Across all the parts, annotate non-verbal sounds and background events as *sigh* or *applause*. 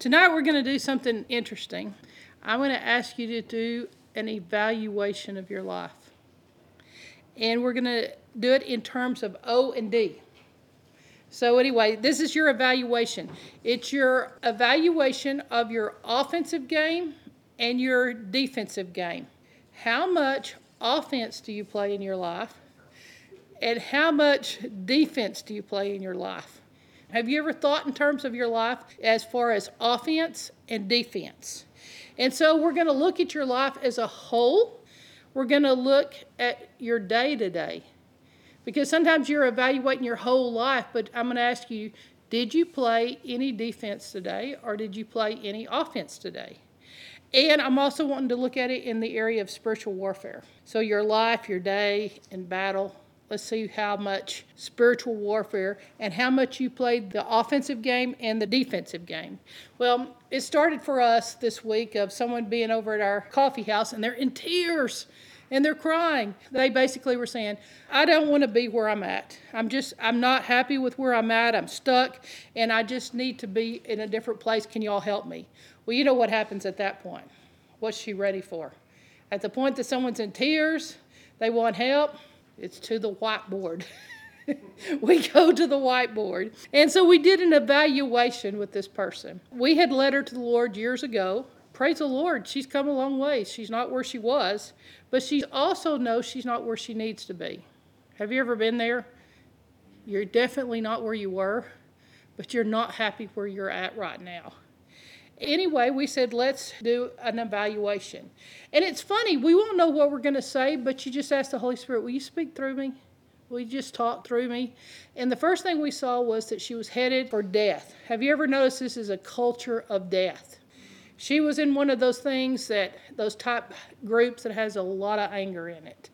Tonight we're going to do something interesting. I'm going to ask you to do an evaluation of your life. And we're going to do it in terms of O and D. So, anyway, this is your evaluation. It's your evaluation of your offensive game and your defensive game. How much offense do you play in your life? And how much defense do you play in your life? Have you ever thought in terms of your life as far as offense and defense? And so we're going to look at your life as a whole. We're going to look at your day to day. Because sometimes you're evaluating your whole life, but I'm going to ask you did you play any defense today or did you play any offense today? And I'm also wanting to look at it in the area of spiritual warfare. So, your life, your day in battle, Let's see how much spiritual warfare and how much you played the offensive game and the defensive game. Well, it started for us this week of someone being over at our coffee house and they're in tears and they're crying. They basically were saying, I don't want to be where I'm at. I'm just, I'm not happy with where I'm at. I'm stuck and I just need to be in a different place. Can you all help me? Well, you know what happens at that point. What's she ready for? At the point that someone's in tears, they want help, it's to the whiteboard. *laughs* we go to the whiteboard. And so we did an evaluation with this person. We had led her to the Lord years ago. Praise the Lord, she's come a long way. She's not where she was, but she also knows she's not where she needs to be. Have you ever been there? You're definitely not where you were, but you're not happy where you're at right now. Anyway, we said, let's do an evaluation. And it's funny, we won't know what we're going to say, but you just ask the Holy Spirit, will you speak through me? Will you just talk through me? And the first thing we saw was that she was headed for death. Have you ever noticed this is a culture of death? She was in one of those things that, those type groups that has a lot of anger in it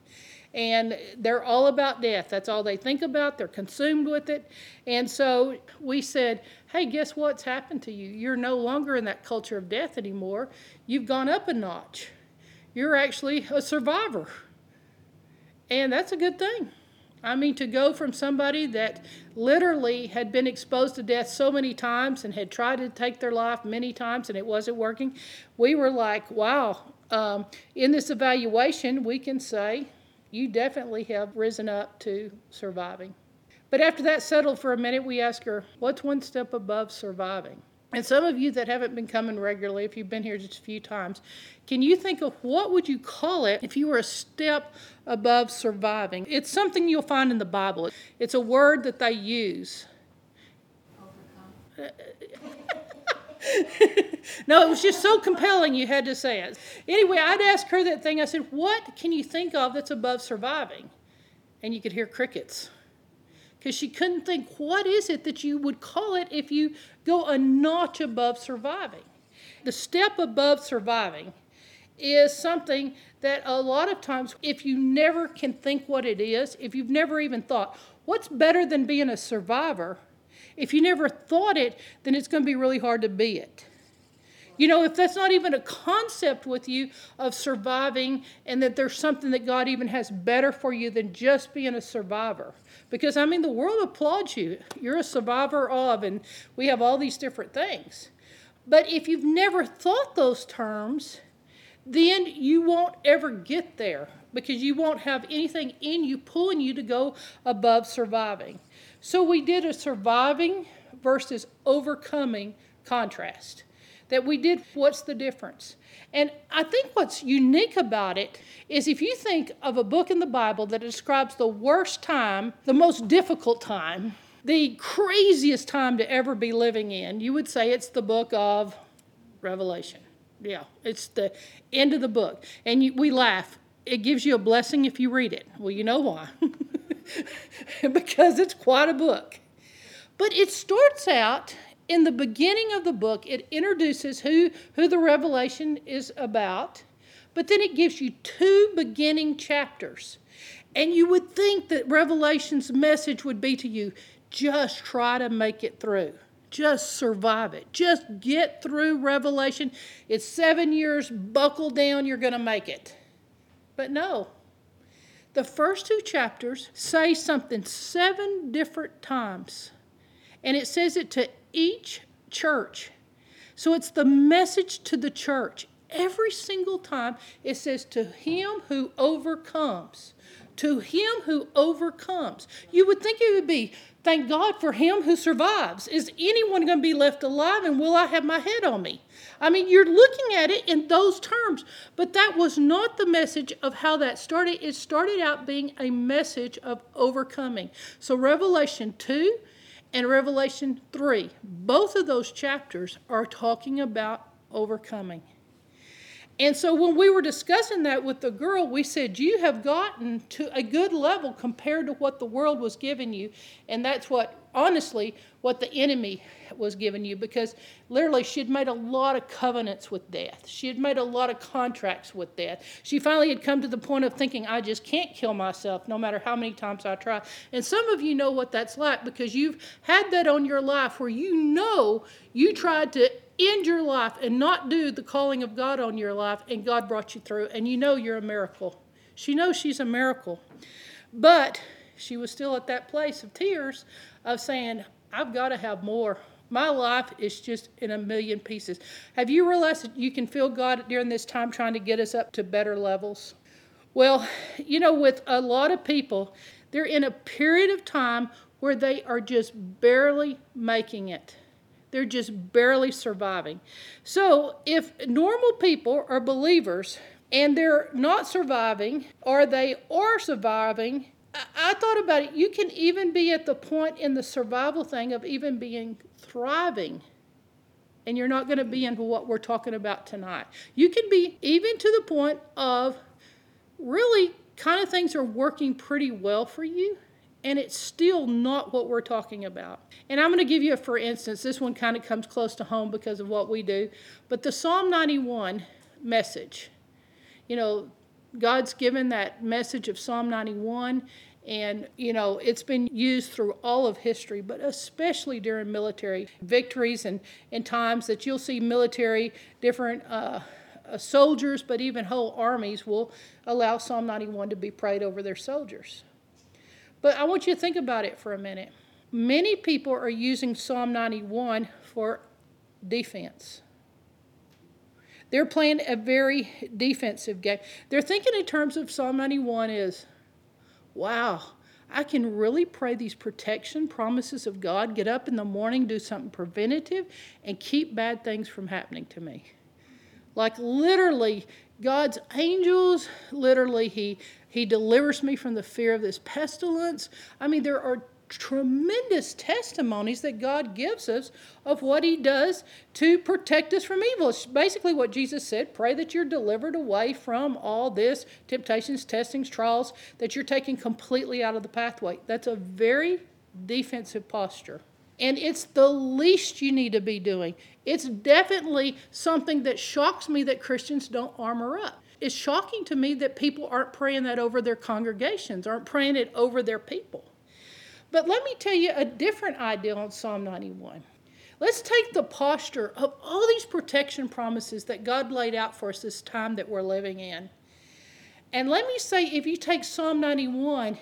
and they're all about death. That's all they think about. They're consumed with it. And so we said, hey, guess what's happened to you? You're no longer in that culture of death anymore. You've gone up a notch. You're actually a survivor. And that's a good thing. I mean, to go from somebody that literally had been exposed to death so many times and had tried to take their life many times and it wasn't working, we were like, wow. Um, in this evaluation, we can say you definitely have risen up to surviving. But after that settled for a minute, we ask her, What's one step above surviving? And some of you that haven't been coming regularly, if you've been here just a few times, can you think of what would you call it if you were a step above surviving? It's something you'll find in the Bible. It's a word that they use. Overcome. Uh, *laughs* no, it was just so compelling you had to say it. Anyway, I'd ask her that thing. I said, What can you think of that's above surviving? And you could hear crickets. Because she couldn't think, What is it that you would call it if you go a notch above surviving? The step above surviving is something that a lot of times, if you never can think what it is, if you've never even thought, What's better than being a survivor? If you never thought it, then it's going to be really hard to be it. You know, if that's not even a concept with you of surviving and that there's something that God even has better for you than just being a survivor. Because, I mean, the world applauds you. You're a survivor of, and we have all these different things. But if you've never thought those terms, then you won't ever get there because you won't have anything in you pulling you to go above surviving. So we did a surviving versus overcoming contrast. That we did what's the difference? And I think what's unique about it is if you think of a book in the Bible that describes the worst time, the most difficult time, the craziest time to ever be living in, you would say it's the book of Revelation. Yeah, it's the end of the book. And you, we laugh. It gives you a blessing if you read it. Well, you know why. *laughs* *laughs* because it's quite a book. But it starts out in the beginning of the book, it introduces who, who the revelation is about, but then it gives you two beginning chapters. And you would think that Revelation's message would be to you just try to make it through. Just survive it. Just get through Revelation. It's seven years, buckle down, you're going to make it. But no, the first two chapters say something seven different times. And it says it to each church So it's the message to the church. Every single time it says, To him who overcomes. To him who overcomes. You would think it would be, Thank God for him who survives. Is anyone going to be left alive and will I have my head on me? I mean, you're looking at it in those terms, but that was not the message of how that started. It started out being a message of overcoming. So, Revelation 2 and Revelation 3, both of those chapters are talking about overcoming. And so when we were discussing that with the girl, we said, You have gotten to a good level compared to what the world was giving you. And that's what, honestly, what the enemy was giving you because literally she had made a lot of covenants with death. She had made a lot of contracts with death. She finally had come to the point of thinking, I just can't kill myself no matter how many times I try. And some of you know what that's like because you've had that on your life where you know you tried to end your life and not do the calling of God on your life, and God brought you through, and you know you're a miracle. She knows she's a miracle. But she was still at that place of tears of saying, I've got to have more. My life is just in a million pieces. Have you realized that you can feel God during this time trying to get us up to better levels? Well, you know, with a lot of people, they're in a period of time where they are just barely making it. They're just barely surviving. So, if normal people are believers and they're not surviving, or they are surviving, I thought about it. You can even be at the point in the survival thing of even being thriving. And you're not going to be into what we're talking about tonight. You can be even to the point of really kind of things are working pretty well for you and it's still not what we're talking about. And I'm going to give you a for instance. This one kind of comes close to home because of what we do. But the Psalm 91 message, you know, God's given that message of Psalm 91, and you know it's been used through all of history, but especially during military victories and, and times that you'll see military different. Uh, uh, soldiers, but even whole armies will allow Psalm 91 to be prayed over their soldiers. But I want you to think about it for a minute. Many people are using Psalm 91 for defense. They're playing a very defensive game. They're thinking in terms of Psalm 91 is, wow, I can really pray these protection promises of God, get up in the morning, do something preventative, and keep bad things from happening to me. Like literally, God's angels, literally, He he delivers me from the fear of this pestilence. I mean, there are tremendous testimonies that God gives us of what He does to protect us from evil. It's basically what Jesus said pray that you're delivered away from all this temptations, testings, trials, that you're taken completely out of the pathway. That's a very defensive posture. And it's the least you need to be doing. It's definitely something that shocks me that Christians don't armor up. It's shocking to me that people aren't praying that over their congregations, aren't praying it over their people. But let me tell you a different idea on Psalm 91. Let's take the posture of all these protection promises that God laid out for us this time that we're living in. And let me say, if you take Psalm 91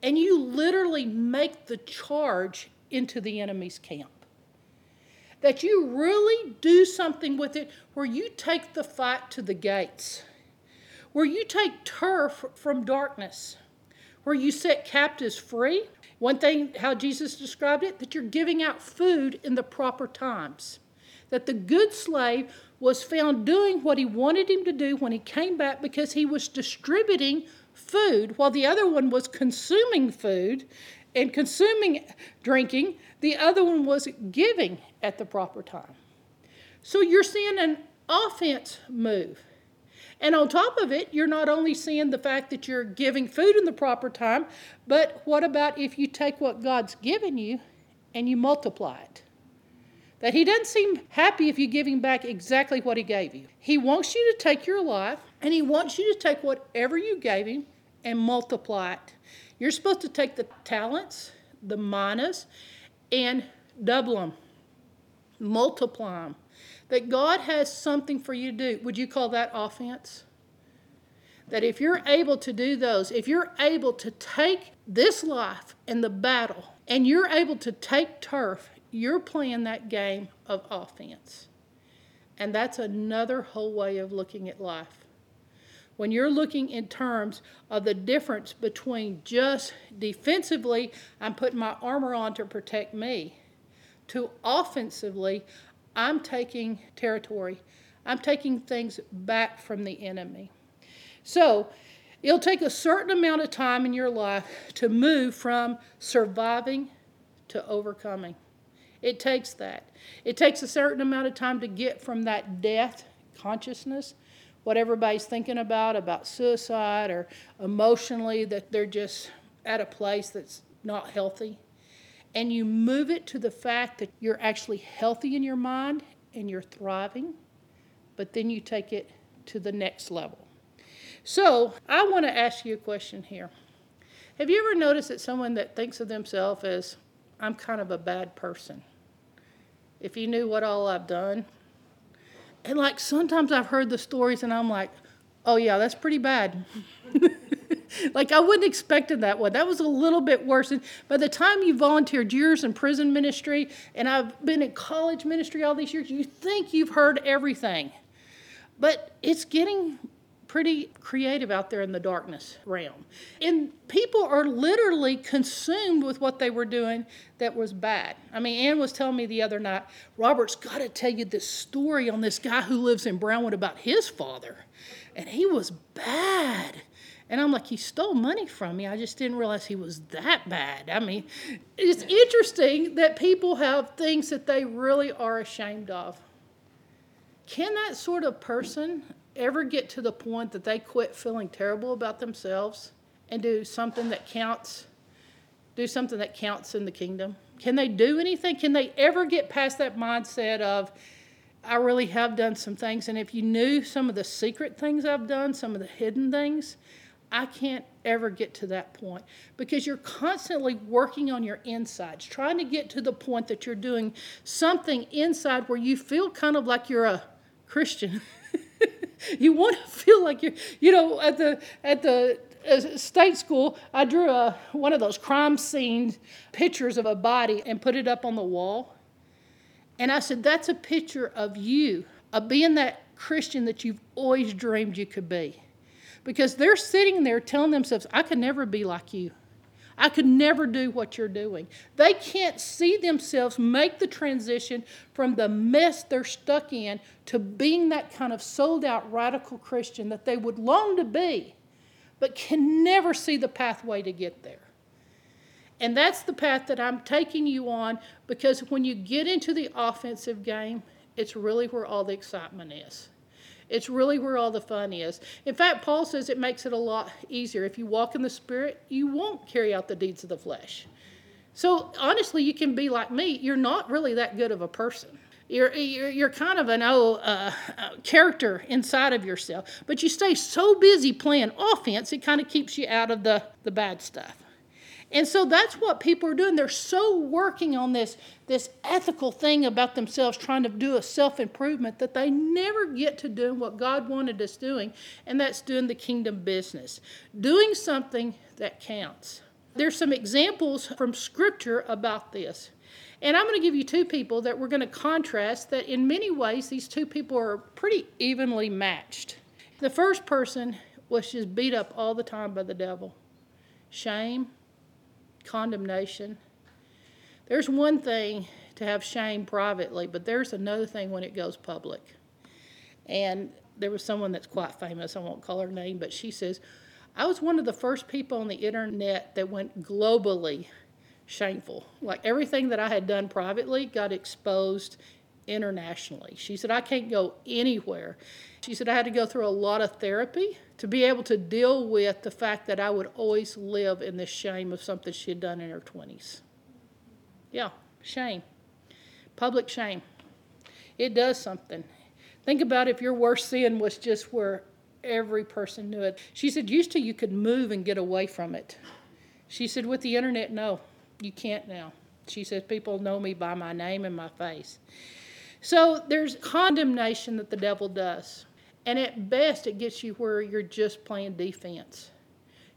and you literally make the charge into the enemy's camp, that you really do something with it where you take the fight to the gates where you take turf from darkness, where you set captives free. One thing, how Jesus described it, that you're giving out food in the proper times. That the good slave was found doing what he wanted him to do when he came back because he was distributing food, while the other one was consuming food and consuming drinking. The other one was giving at the proper time. So you're seeing an offense move. And on top of it, you're not only seeing the fact that you're giving food in the proper time, but what about if you take what God's given you and you multiply it? That He doesn't seem happy if you give Him back exactly what He gave you. He wants you to take your life and He wants you to take whatever you gave Him and multiply it. You're supposed to take the talents, the minas, and double them, multiply them that God has something for you to do, would you call that offense? That if you're able to do those, if you're able to take this life and the battle, and you're able to take turf, you're playing that game of offense. And that's another whole way of looking at life. When you're looking in terms of the difference between just defensively, I'm putting my armor on to protect me, to offensively, I'm taking territory. I'm taking things back from the enemy. So, it'll take a certain amount of time in your life to move from surviving to overcoming. It takes that. It takes a certain amount of time to get from that death consciousness, what everybody's thinking about, about suicide or emotionally, that they're just at a place that's not healthy. And you move it to the fact that you're actually healthy in your mind and you're thriving, but then you take it to the next level. So, I want to ask you a question here. Have you ever noticed that someone that thinks of themselves as, I'm kind of a bad person? If you knew what all I've done. And like sometimes I've heard the stories and I'm like, oh yeah, that's pretty bad. *laughs* like I wouldn't expected that one. That was a little bit worse. And by the time you volunteered years in prison ministry, and I've been in college ministry all these years, you think you've heard everything. But it's getting pretty creative out there in the darkness realm. And people are literally consumed with what they were doing that was bad. I mean, Ann was telling me the other night, Robert's got to tell you this story on this guy who lives in Brownwood about his father. And he was bad. And I'm like, he stole money from me. I just didn't realize he was that bad. I mean, it's interesting that people have things that they really are ashamed of. Can that sort of person ever get to the point that they quit feeling terrible about themselves and do something that counts, do something that counts in the kingdom? Can they do anything? Can they ever get past that mindset of, I really have done some things, and if you knew some of the secret things I've done, some of the hidden things, I can't ever get to that point because you're constantly working on your insides, trying to get to the point that you're doing something inside where you feel kind of like you're a Christian. *laughs* you want to feel like you're, you know, at the at the uh, state school, I drew a, one of those crime scene pictures of a body and put it up on the wall. And I said, that's a picture of you, of being that Christian that you've always dreamed you could be. Because they're sitting there telling themselves, I could never be like you. I could never do what you're doing. They can't see themselves make the transition from the mess they're stuck in to being that kind of sold out radical Christian that they would long to be, but can never see the pathway to get there. And that's the path that I'm taking you on because when you get into the offensive game, it's really where all the excitement is. It's really where all the fun is. In fact, Paul says it makes it a lot easier. If you walk in the Spirit, you won't carry out the deeds of the flesh. So honestly, you can be like me. You're not really that good of a person. You're, you're, you're kind of an old uh, uh, character inside of yourself, but you stay so busy playing offense, it kind of keeps you out of the, the bad stuff. And so that's what people are doing. They're so working on this, this ethical thing about themselves, trying to do a self improvement, that they never get to doing what God wanted us doing, and that's doing the kingdom business, doing something that counts. There's some examples from Scripture about this. And I'm going to give you two people that we're going to contrast that in many ways these two people are pretty evenly matched. The first person was just beat up all the time by the devil. Shame, condemnation. There's one thing to have shame privately, but there's another thing when it goes public. And there was someone that's quite famous, I won't call her name, but she says, I was one of the first people on the internet that went globally shameful. Like everything that I had done privately got exposed internationally. She said, I can't go anywhere. She said, I had to go through a lot of therapy to be able to deal with the fact that I would always live in the shame of something she had done in her 20s. Yeah, shame. Public shame. It does something. Think about if your worst sin was just where every person knew it. She said, used to you could move and get away from it. She said, with the internet, no, you can't now. She says, people know me by my name and my face. So there's condemnation that the devil does. And at best, it gets you where you're just playing defense.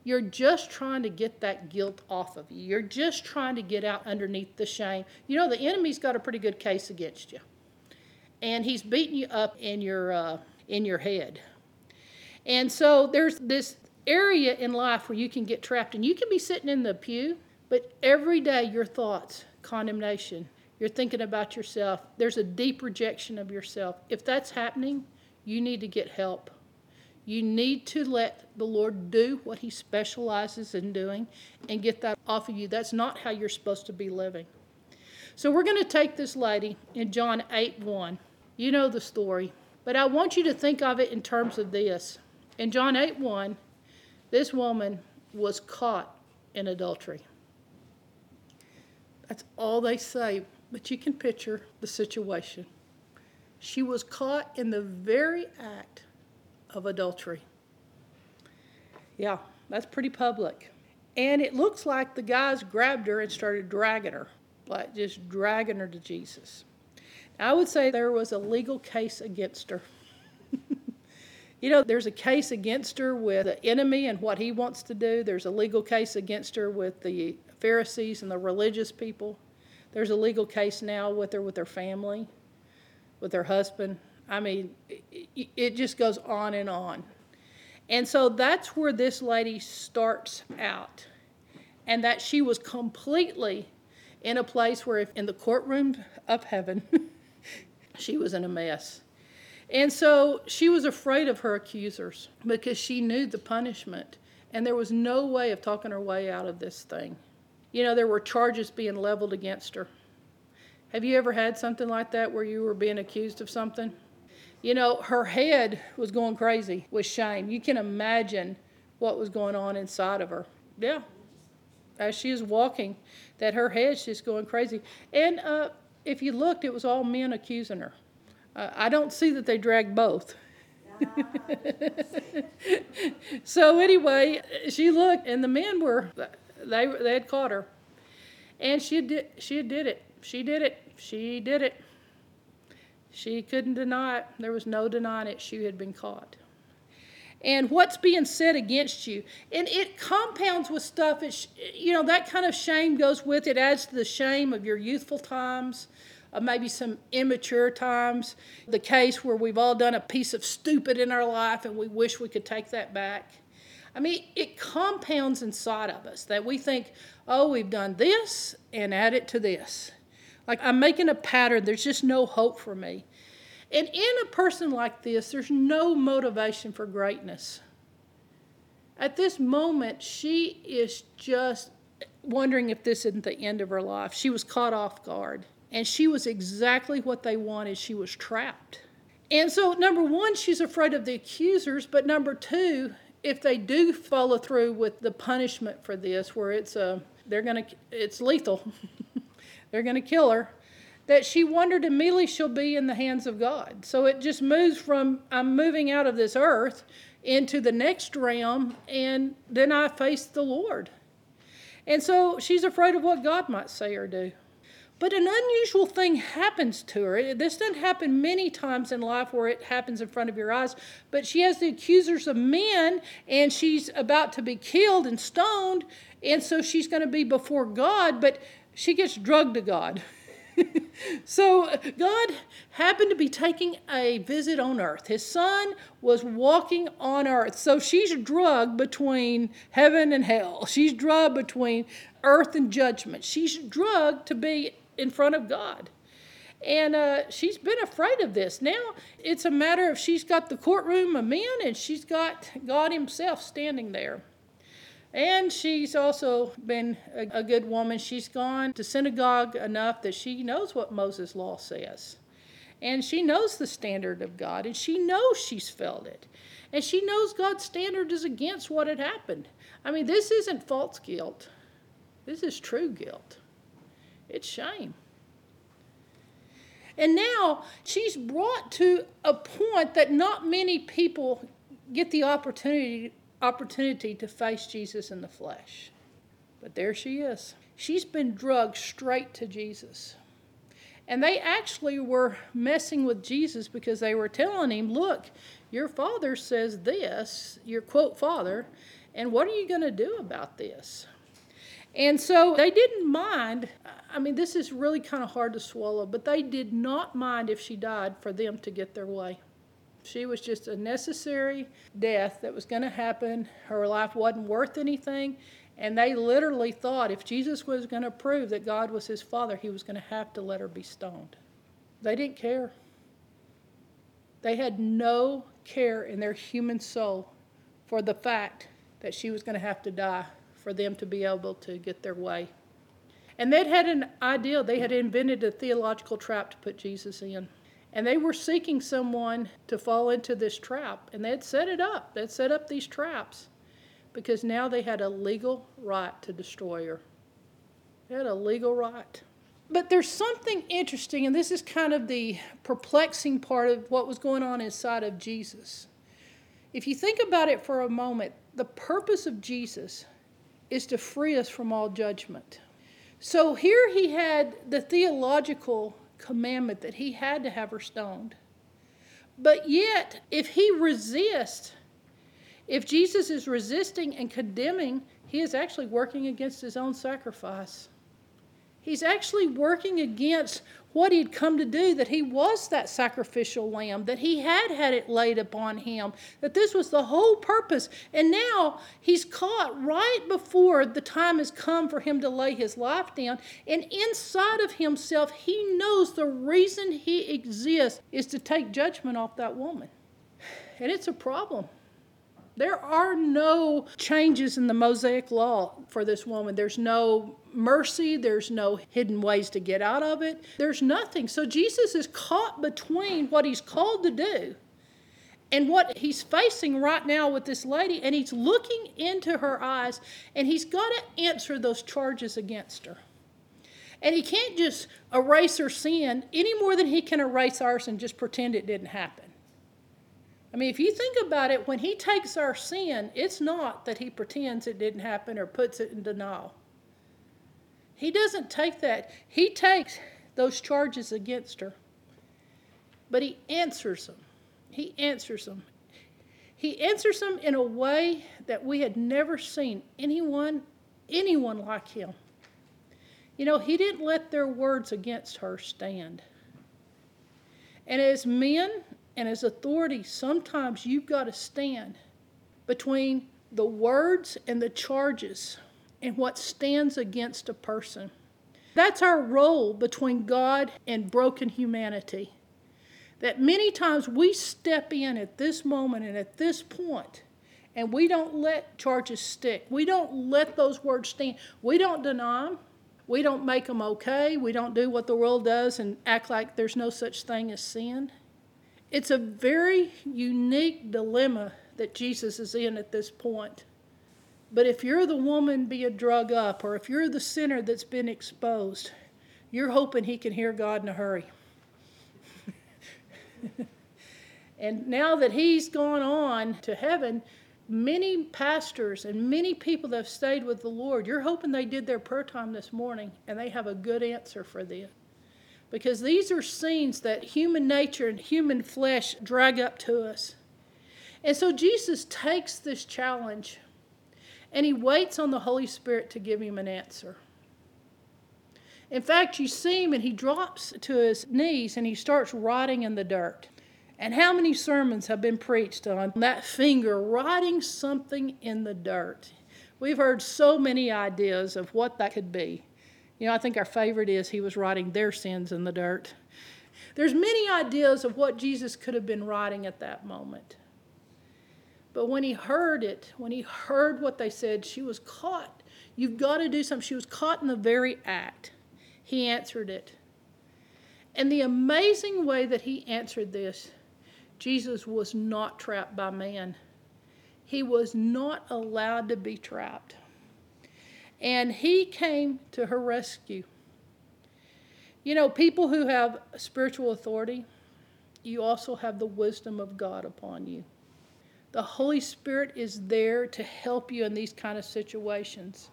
You're just trying to get that guilt off of you. You're just trying to get out underneath the shame. You know, the enemy's got a pretty good case against you. and he's beating you up in your uh, in your head. And so there's this area in life where you can get trapped, and you can be sitting in the pew, but every day your thoughts, condemnation, you're thinking about yourself. There's a deep rejection of yourself. If that's happening, you need to get help. You need to let the Lord do what He specializes in doing and get that off of you. That's not how you're supposed to be living. So we're going to take this lady in John 8 1. You know the story, but I want you to think of it in terms of this. In John 8 1, this woman was caught in adultery. That's all they say but you can picture the situation. She was caught in the very act of adultery. Yeah, that's pretty public. And it looks like the guys grabbed her and started dragging her, like just dragging her to Jesus. I would say there was a legal case against her. *laughs* you know, there's a case against her with the enemy and what he wants to do, there's a legal case against her with the Pharisees and the religious people. There's a legal case now with her, with her family, with her husband. I mean, it, it just goes on and on. And so that's where this lady starts out. And that she was completely in a place where, if in the courtroom of heaven, *laughs* she was in a mess. And so she was afraid of her accusers because she knew the punishment. And there was no way of talking her way out of this thing you know, there were charges being leveled against her. Have you ever had something like that where you were being accused of something? You know, her head was going crazy with shame. You can imagine what was going on inside of her. Yeah. As she is walking, that her head's just going crazy. And uh, if you looked, it was all men accusing her. Uh, I don't see that they dragged both. *laughs* *laughs* so anyway, she looked, and the men were they they had caught her, and she did she did it. She did it. She did it. She couldn't deny it. There was no denying it. She had been caught. And what's being said against you, and it compounds with stuff. It's, you know that kind of shame goes with it. Adds to the shame of your youthful times, of maybe some immature times. The case where we've all done a piece of stupid in our life, and we wish we could take that back I mean, it compounds inside of us that we think, oh, we've done this and add it to this. Like I'm making a pattern, there's just no hope for me. And in a person like this, there's no motivation for greatness. At this moment, she is just wondering if this isn't the end of her life. She was caught off guard, and she was exactly what they wanted. She was trapped. And so, number one, she's afraid of the accusers, but number two, if they do follow through with the punishment for this, where it's a they're gonna it's lethal, *laughs* they're gonna kill her, that she wondered immediately she'll be in the hands of God. So it just moves from I'm moving out of this earth into the next realm, and then I face the Lord. And so she's afraid of what God might say or do. But an unusual thing happens to her. This doesn't happen many times in life where it happens in front of your eyes, but she has the accusers of men and she's about to be killed and stoned, and so she's going to be before God, but she gets drugged to God. *laughs* so God happened to be taking a visit on earth. His son was walking on earth. So she's drugged between heaven and hell. She's drugged between earth and judgment. She's drugged to be in front of God. And uh, she's been afraid of this. Now it's a matter of she's got the courtroom of men and she's got God Himself standing there. And she's also been a, a good woman. She's gone to synagogue enough that she knows what Moses' law says. And she knows the standard of God, and she knows she's felt it. And she knows God's standard is against what had happened. I mean, this isn't false guilt, this is true guilt. It's shame. And now she's brought to a point that not many people get the opportunity, opportunity to face Jesus in the flesh. But there she is. She's been drugged straight to Jesus. And they actually were messing with Jesus because they were telling him, Look, your father says this, your quote father, and what are you going to do about this? And so they didn't mind. I mean, this is really kind of hard to swallow, but they did not mind if she died for them to get their way. She was just a necessary death that was going to happen. Her life wasn't worth anything. And they literally thought if Jesus was going to prove that God was his father, he was going to have to let her be stoned. They didn't care. They had no care in their human soul for the fact that she was going to have to die for them to be able to get their way. And they'd had an idea, they had invented a theological trap to put Jesus in. And they were seeking someone to fall into this trap. And they'd set it up, they'd set up these traps because now they had a legal right to destroy her. They had a legal right. But there's something interesting, and this is kind of the perplexing part of what was going on inside of Jesus. If you think about it for a moment, the purpose of Jesus is to free us from all judgment. So here he had the theological commandment that he had to have her stoned. But yet, if he resists, if Jesus is resisting and condemning, he is actually working against his own sacrifice. He's actually working against what he'd come to do, that he was that sacrificial lamb, that he had had it laid upon him, that this was the whole purpose. And now he's caught right before the time has come for him to lay his life down. And inside of himself, he knows the reason he exists is to take judgment off that woman. And it's a problem. There are no changes in the Mosaic law for this woman. There's no mercy, there's no hidden ways to get out of it. There's nothing. So Jesus is caught between what he's called to do and what he's facing right now with this lady, and he's looking into her eyes, and he's got to answer those charges against her. And he can't just erase her sin any more than he can erase ours and just pretend it didn't happen. I mean, if you think about it, when he takes our sin, it's not that he pretends it didn't happen or puts it in denial. He doesn't take that. He takes those charges against her, but he answers them. He answers them. He answers them in a way that we had never seen anyone, anyone like him. You know, he didn't let their words against her stand. And as men, and as authority, sometimes you've got to stand between the words and the charges and what stands against a person. That's our role between God and broken humanity. That many times we step in at this moment and at this point, and we don't let charges stick. We don't let those words stand. We don't deny them. We don't make them okay. We don't do what the world does and act like there's no such thing as sin. It's a very unique dilemma that Jesus is in at this point. But if you're the woman being drug up, or if you're the sinner that's been exposed, you're hoping he can hear God in a hurry. *laughs* and now that he's gone on to heaven, many pastors and many people that have stayed with the Lord, you're hoping they did their prayer time this morning and they have a good answer for this because these are scenes that human nature and human flesh drag up to us. And so Jesus takes this challenge and he waits on the Holy Spirit to give him an answer. In fact, you see him and he drops to his knees and he starts rotting in the dirt. And how many sermons have been preached on that finger rotting something in the dirt? We've heard so many ideas of what that could be. You know, I think our favorite is he was writing their sins in the dirt. There's many ideas of what Jesus could have been writing at that moment. But when he heard it, when he heard what they said, she was caught. You've got to do something. She was caught in the very act. He answered it. And the amazing way that he answered this, Jesus was not trapped by man. He was not allowed to be trapped. And he came to her rescue. You know, people who have spiritual authority, you also have the wisdom of God upon you. The Holy Spirit is there to help you in these kind of situations.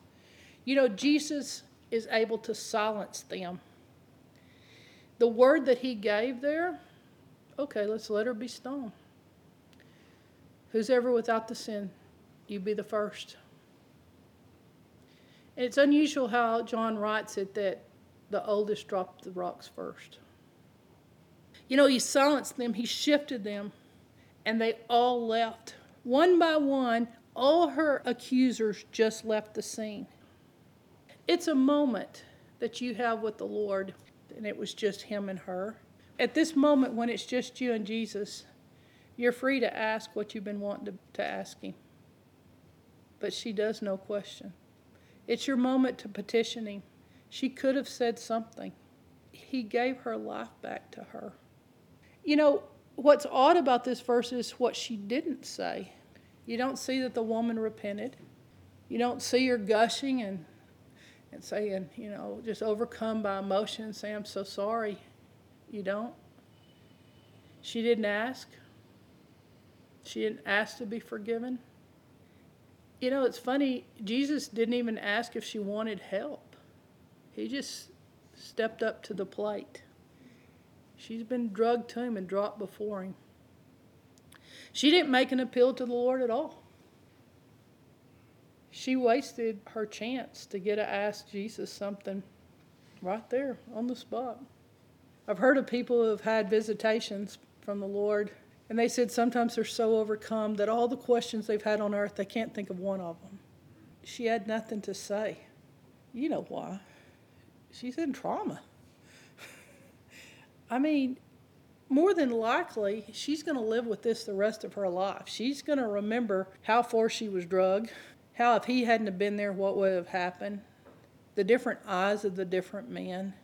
You know, Jesus is able to silence them. The word that he gave there, okay, let's let her be stoned. Who's ever without the sin, you be the first. And It's unusual how John writes it that the oldest dropped the rocks first. You know, he silenced them, he shifted them, and they all left. One by one, all her accusers just left the scene. It's a moment that you have with the Lord, and it was just him and her. At this moment, when it's just you and Jesus, you're free to ask what you've been wanting to, to ask him. But she does no question. It's your moment to petition him. She could have said something. He gave her life back to her. You know, what's odd about this verse is what she didn't say. You don't see that the woman repented. You don't see her gushing and, and saying, you know, just overcome by emotion say, I'm so sorry. You don't. She didn't ask. She didn't ask to be forgiven. You know, it's funny, Jesus didn't even ask if she wanted help. He just stepped up to the plate. She's been drugged to him and dropped before him. She didn't make an appeal to the Lord at all. She wasted her chance to get to ask Jesus something right there on the spot. I've heard of people who have had visitations from the Lord, and they said sometimes they're so overcome that all the questions they've had on earth, they can't think of one of them. She had nothing to say. You know why. She's in trauma. I mean, more than likely, she's going to live with this the rest of her life. She's going to remember how far she was drugged, how if he hadn't have been there, what would have happened, the different eyes of the different men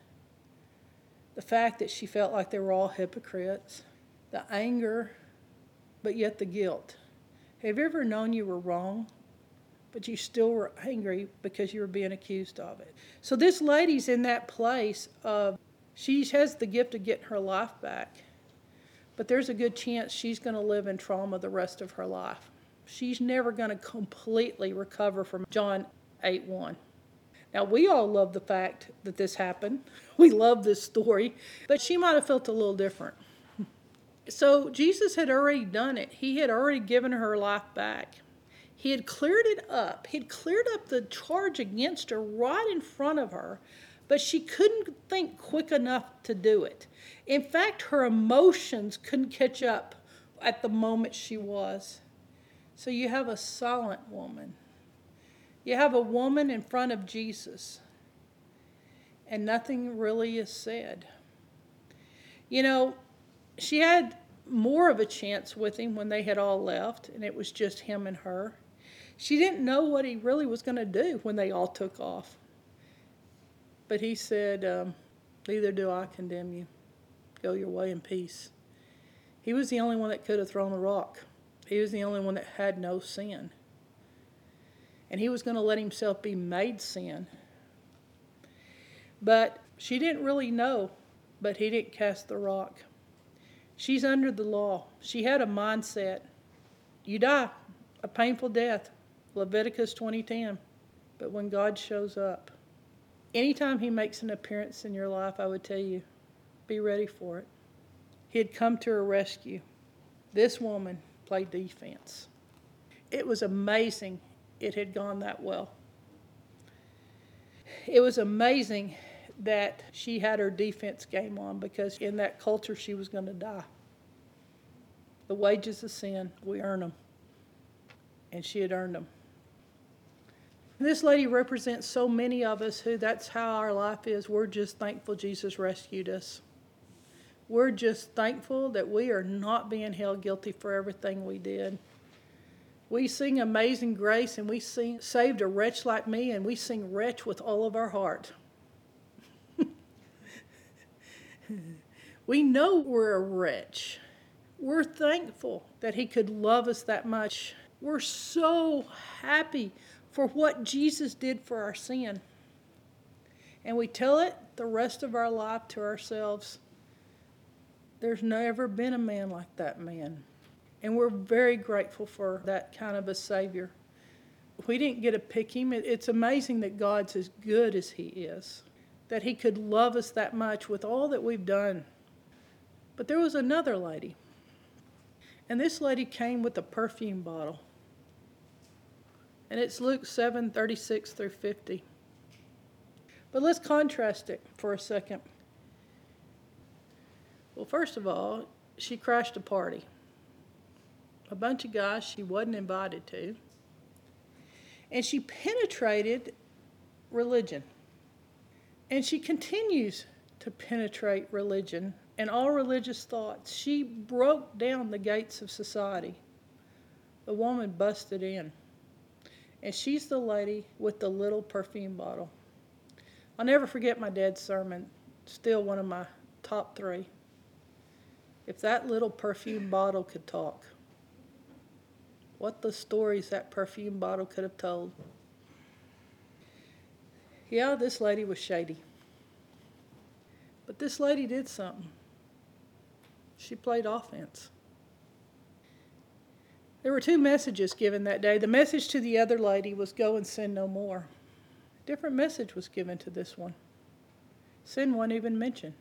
the fact that she felt like they were all hypocrites, the anger, but yet the guilt. Have you ever known you were wrong, but you still were angry because you were being accused of it? So this lady's in that place of she has the gift of getting her life back, but there's a good chance she's going to live in trauma the rest of her life. She's never going to completely recover from John 8 1. Now, we all love the fact that this happened. *laughs* We love this story, but she might have felt a little different. So, Jesus had already done it, He had already given her life back. He had cleared it up. He'd cleared up the charge against her right in front of her, but she couldn't think quick enough to do it. In fact, her emotions couldn't catch up at the moment she was. So, you have a silent woman you have a woman in front of Jesus, and nothing really is said. You know, she had more of a chance with him when they had all left, and it was just him and her. She didn't know what he really was going to do when they all took off. But he said, um, Neither do I condemn you. Go your way in peace. He was the only one that could have thrown the rock, he was the only one that had no sin and he was going to let himself be made sin. But she didn't really know, but he didn't cast the rock. She's under the law. She had a mindset. You die a painful death. Leviticus 20:10. But when God shows up, anytime he makes an appearance in your life, I would tell you, be ready for it. He had come to her rescue. This woman played defense. It was amazing it had gone that well. It was amazing that she had her defense game on because in that culture she was going to die. The wages of sin, we earn them. And she had earned them. This lady represents so many of us who that's how our life is. We're just thankful Jesus rescued us. We're just thankful that we are not being held guilty for everything we did. We sing Amazing Grace and we sing Saved a Wretch Like Me and we sing Wretch with all of our heart. *laughs* we know we're a wretch. We're thankful that He could love us that much. We're so happy for what Jesus did for our sin. And we tell it the rest of our life to ourselves. There's never been a man like that man. And we're very grateful for that kind of a Savior. We didn't get to pick him. It's amazing that God's as good as he is, that he could love us that much with all that we've done. But there was another lady, and this lady came with a perfume bottle. And it's Luke 7 36 through 50. But let's contrast it for a second. Well, first of all, she crashed a party. A bunch of guys she wasn't invited to. And she penetrated religion. And she continues to penetrate religion and all religious thoughts. She broke down the gates of society. The woman busted in. And she's the lady with the little perfume bottle. I'll never forget my dad's sermon, still one of my top three. If that little perfume bottle could talk, what the stories that perfume bottle could have told. Yeah, this lady was shady. But this lady did something. She played offense. There were two messages given that day. The message to the other lady was go and sin no more. A different message was given to this one. Sin wasn't even mentioned.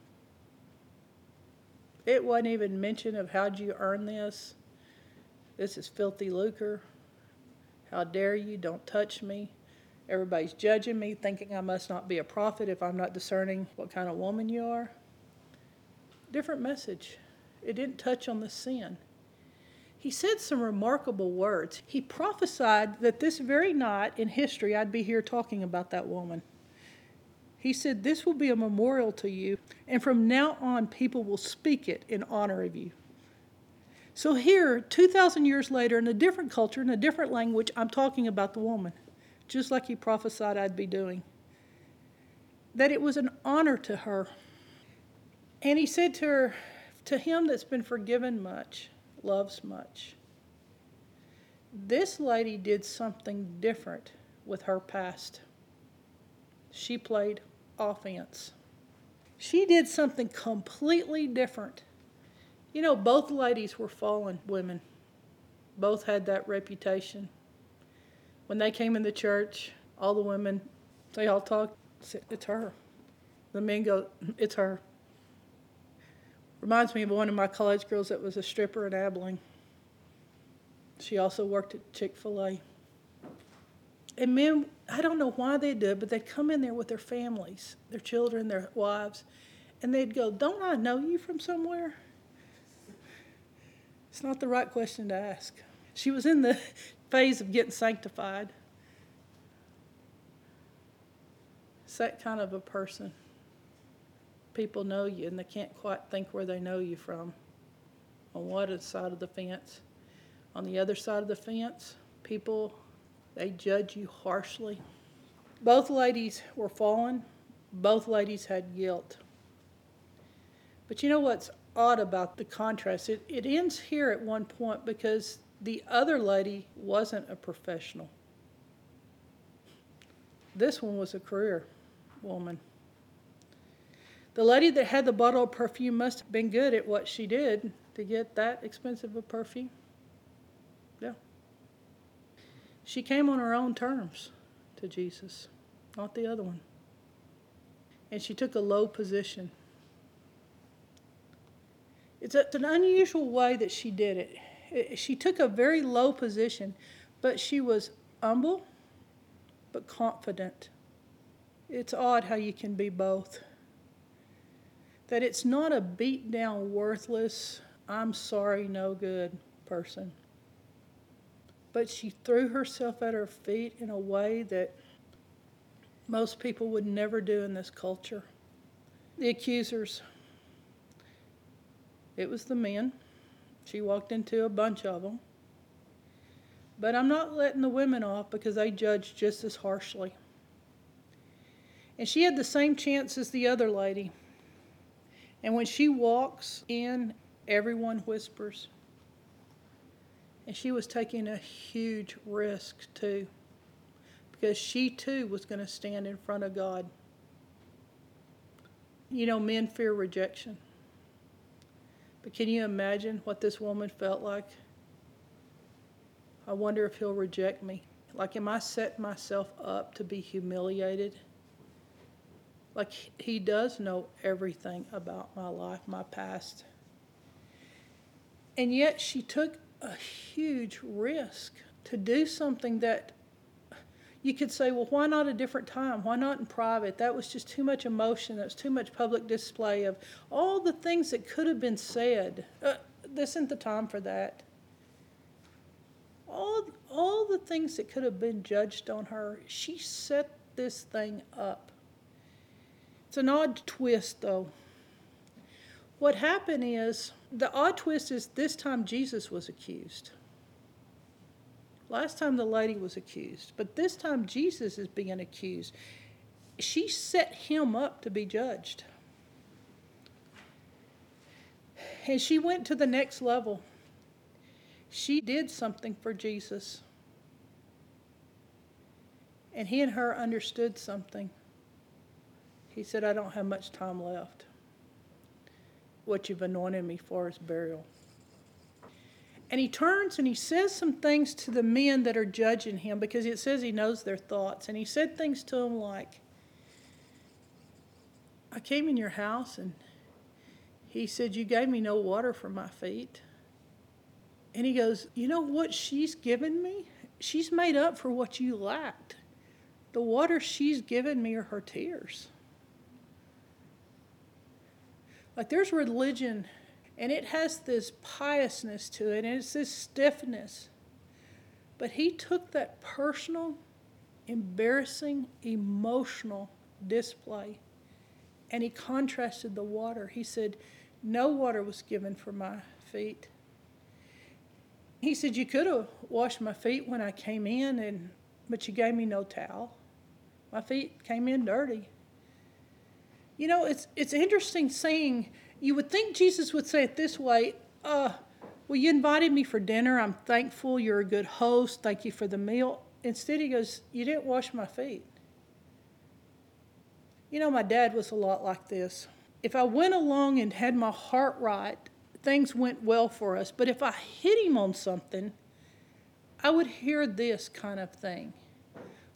It wasn't even mention of how'd you earn this. This is filthy lucre. How dare you? Don't touch me. Everybody's judging me, thinking I must not be a prophet if I'm not discerning what kind of woman you are. Different message. It didn't touch on the sin. He said some remarkable words. He prophesied that this very night in history I'd be here talking about that woman. He said, This will be a memorial to you, and from now on, people will speak it in honor of you. So, here, 2,000 years later, in a different culture, in a different language, I'm talking about the woman, just like he prophesied I'd be doing. That it was an honor to her. And he said to her, To him that's been forgiven much, loves much. This lady did something different with her past. She played offense. She did something completely different. You know, both ladies were fallen women, both had that reputation. When they came in the church, all the women, they all talked, it's her. The men go, it's her. Reminds me of one of my college girls that was a stripper in Abilene. She also worked at Chick fil A. And men, I don't know why they do it, but they'd come in there with their families, their children, their wives, and they'd go, Don't I know you from somewhere? It's not the right question to ask. She was in the phase of getting sanctified. It's that kind of a person people know you and they can't quite think where they know you from. On one side of the fence. On the other side of the fence, people, they judge you harshly. Both ladies were fallen, both ladies had guilt. But you know what's odd about the contrast? It, it ends here at one point because the other lady wasn't a professional. This one was a career woman. The lady that had the bottle of perfume must have been good at what she did to get that expensive of perfume. Yeah. She came on her own terms to Jesus, not the other one. And she took a low position. It's, a, it's an unusual way that she did it. it. She took a very low position, but she was humble but confident. It's odd how you can be both that it's not a beat down, worthless, I'm sorry, no good person. But she threw herself at her feet in a way that most people would never do in this culture. The accusers, it was the men. She walked into a bunch of them. But I'm not letting the women off because they judged just as harshly. And she had the same chance as the other lady. And when she walks in, everyone whispers. And she was taking a huge risk too, because she too was going to stand in front of God. You know, men fear rejection. But can you imagine what this woman felt like? I wonder if he'll reject me. Like, am I setting myself up to be humiliated? Like he does know everything about my life, my past. And yet she took a huge risk to do something that You could say, well, why not a different time? Why not in private? That was just too much emotion. That was too much public display of all the things that could have been said. Uh, this isn't the time for that. All, all the things that could have been judged on her, she set this thing up. It's an odd twist, though. What happened is the odd twist is this time Jesus was accused. Last time the lady was accused, but this time Jesus is being accused. She set him up to be judged. And she went to the next level. She did something for Jesus. And he and her understood something. He said, I don't have much time left. What you've anointed me for is burial. And he turns and he says some things to the men that are judging him because it says he knows their thoughts. And he said things to them like, I came in your house and he said, You gave me no water for my feet. And he goes, You know what she's given me? She's made up for what you lacked. The water she's given me are her tears. Like there's religion and it has this piousness to it, and it's this stiffness. But he took that personal, embarrassing, emotional display and he contrasted the water. He said, No water was given for my feet. He said, You could have washed my feet when I came in, and, but you gave me no towel. My feet came in dirty. You know, it's, it's interesting saying you would think Jesus would say it this way uh, Well, you invited me for dinner. I'm thankful. You're a good host. Thank you for the meal. Instead, he goes, You didn't wash my feet. You know, my dad was a lot like this. If I went along and had my heart right, things went well for us. But if I hit him on something, I would hear this kind of thing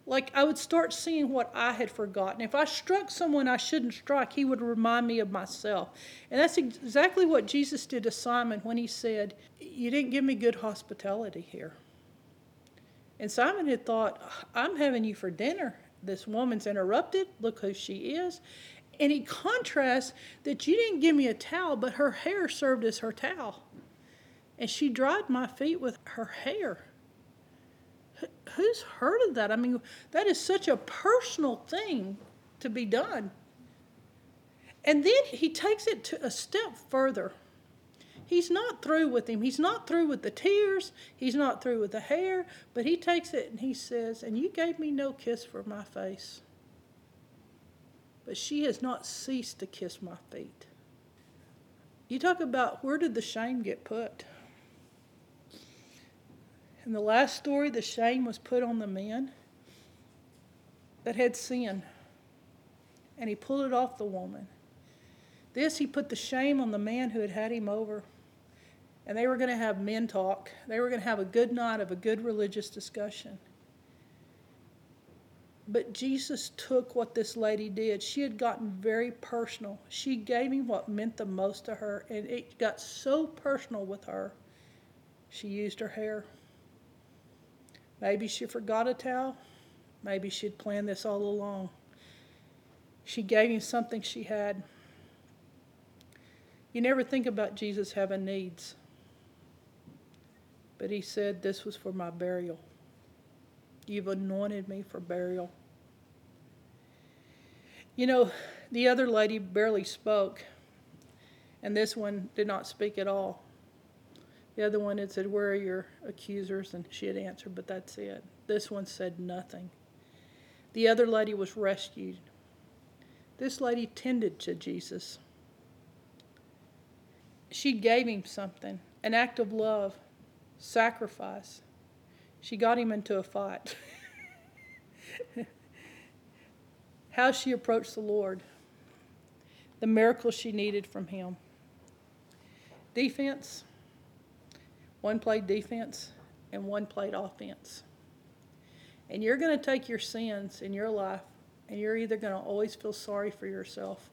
like I would start seeing what I had forgotten. If I struck someone I shouldn't strike, he would remind me of myself. And that's exactly what Jesus did to Simon when he said, You didn't give me good hospitality here. And Simon had thought, I'm having you for dinner. This woman's interrupted. Look who she is. And he contrasts that you didn't give me a towel, but her hair served as her towel. And she dried my feet with her hair who's heard of that? I mean, that is such a personal thing to be done. And then he takes it to a step further. He's not through with him. He's not through with the tears. He's not through with the hair. But he takes it and he says, And you gave me no kiss for my face. But she has not ceased to kiss my feet. You talk about where did the shame get put? In the last story, the shame was put on the men that had sinned, and he pulled it off the woman. This, he put the shame on the man who had had him over, and they were going to have men talk. They were going to have a good night of a good religious discussion. But Jesus took what this lady did. She had gotten very personal. She gave him what meant the most to her, and it got so personal with her, she used her hair. Maybe she forgot a towel. Maybe she'd planned this all along. She gave him something she had. You never think about Jesus having needs. But he said, This was for my burial. You've anointed me for burial. You know, the other lady barely spoke, and this one did not speak at all. The other one had said, Where are your accusers? And she had answered, But that's it. This one said nothing. The other lady was rescued. This lady tended to Jesus. She gave him something an act of love, sacrifice. She got him into a fight. *laughs* How she approached the Lord, the miracle she needed from him. Defense one played defense and one played offense. And you're going to take your sins in your life and you're either going to always feel sorry for yourself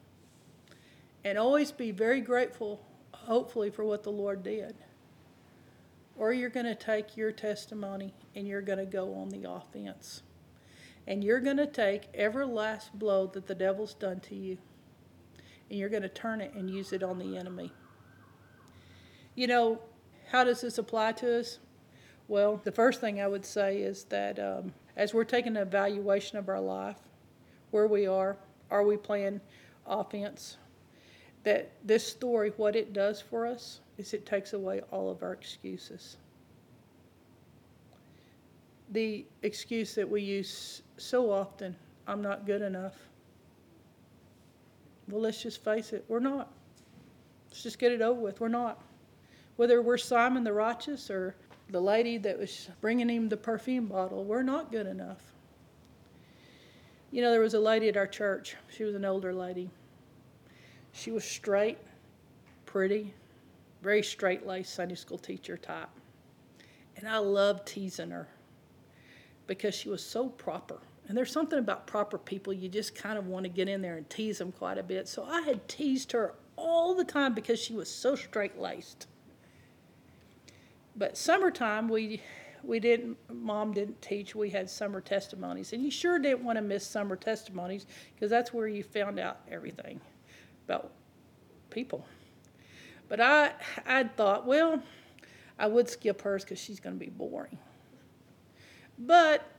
and always be very grateful, hopefully, for what the Lord did. Or you're going to take your testimony and you're going to go on the offense. And you're going to take every last blow that the devil's done to you, and you're going to turn it and use it on the enemy. You know, how does this apply to us? Well, the first thing I would say is that um, as we're taking an evaluation of our life, where we are, are we playing offense? That this story, what it does for us, is it takes away all of our excuses. The excuse that we use so often I'm not good enough. Well, let's just face it, we're not. Let's just get it over with. We're not. Whether we're Simon the righteous or the lady that was bringing him the perfume bottle, we're not good enough. You know, there was a lady at our church. She was an older lady. She was straight, pretty, very straight laced Sunday school teacher type. And I loved teasing her because she was so proper. And there's something about proper people, you just kind of want to get in there and tease them quite a bit. So I had teased her all the time because she was so straight laced. But summertime, we we didn't mom didn't teach. We had summer testimonies. And you sure didn't want to miss summer testimonies because that's where you found out everything about people. But i i thought well i would skip hers because she's going to be boring. But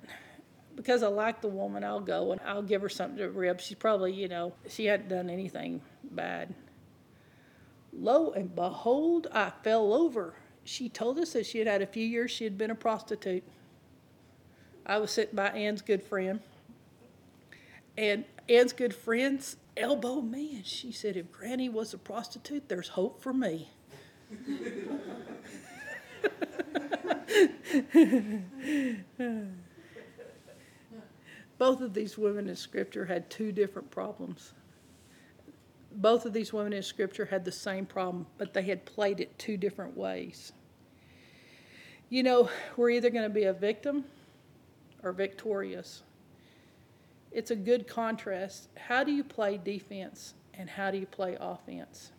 because i like the woman i'll go and i'll give her something to rib she's probably you know she hadn't done anything bad. Lo and behold i fell over she told us that she had had a few years she had been a prostitute. I was sitting by Ann's good friend, and Ann's good friends elbowed me, and she said, If Granny was a prostitute, there's hope for me. *laughs* Both of these women in Scripture had two different problems both of these women in Scripture had the same problem, but they had played it two different ways. You know, we're either going to be a victim or victorious. It's a good contrast. How do you play defense and how do you play offense?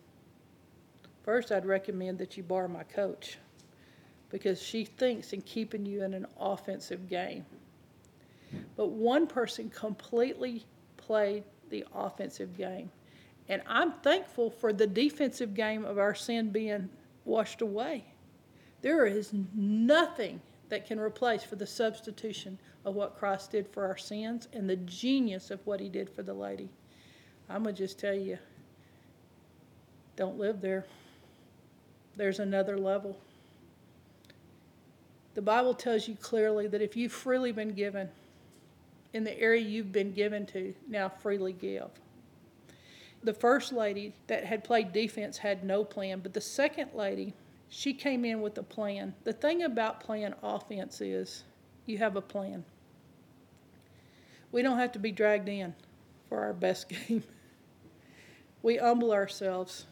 First, I'd recommend that you borrow my coach because she thinks in keeping you in an offensive game. But one person completely played the offensive game. And I'm thankful for the defensive game of our sin being washed away. There is nothing that can replace for the substitution of what Christ did for our sins and the genius of what he did for the lady. I'm going to just tell you don't live there. There's another level. The Bible tells you clearly that if you've freely been given in the area you've been given to, now freely give the first lady that had played defense had no plan, but the second lady, she came in with a plan. The thing about playing offense is you have a plan. We don't have to be dragged in for our best *laughs* game. we humble ourselves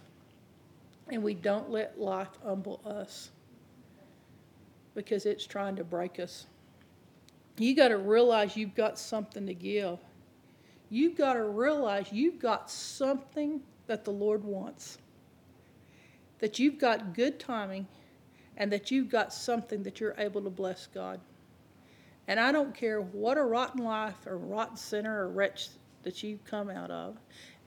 and we don't let life humble us because it's trying to break us. You got to realize you've got something to give you've got to realize you've got something that the Lord wants. That you've got good timing and that you've got something that you're able to bless God. And I don't care what a rotten life or rotten sinner or wretch that you've come out of.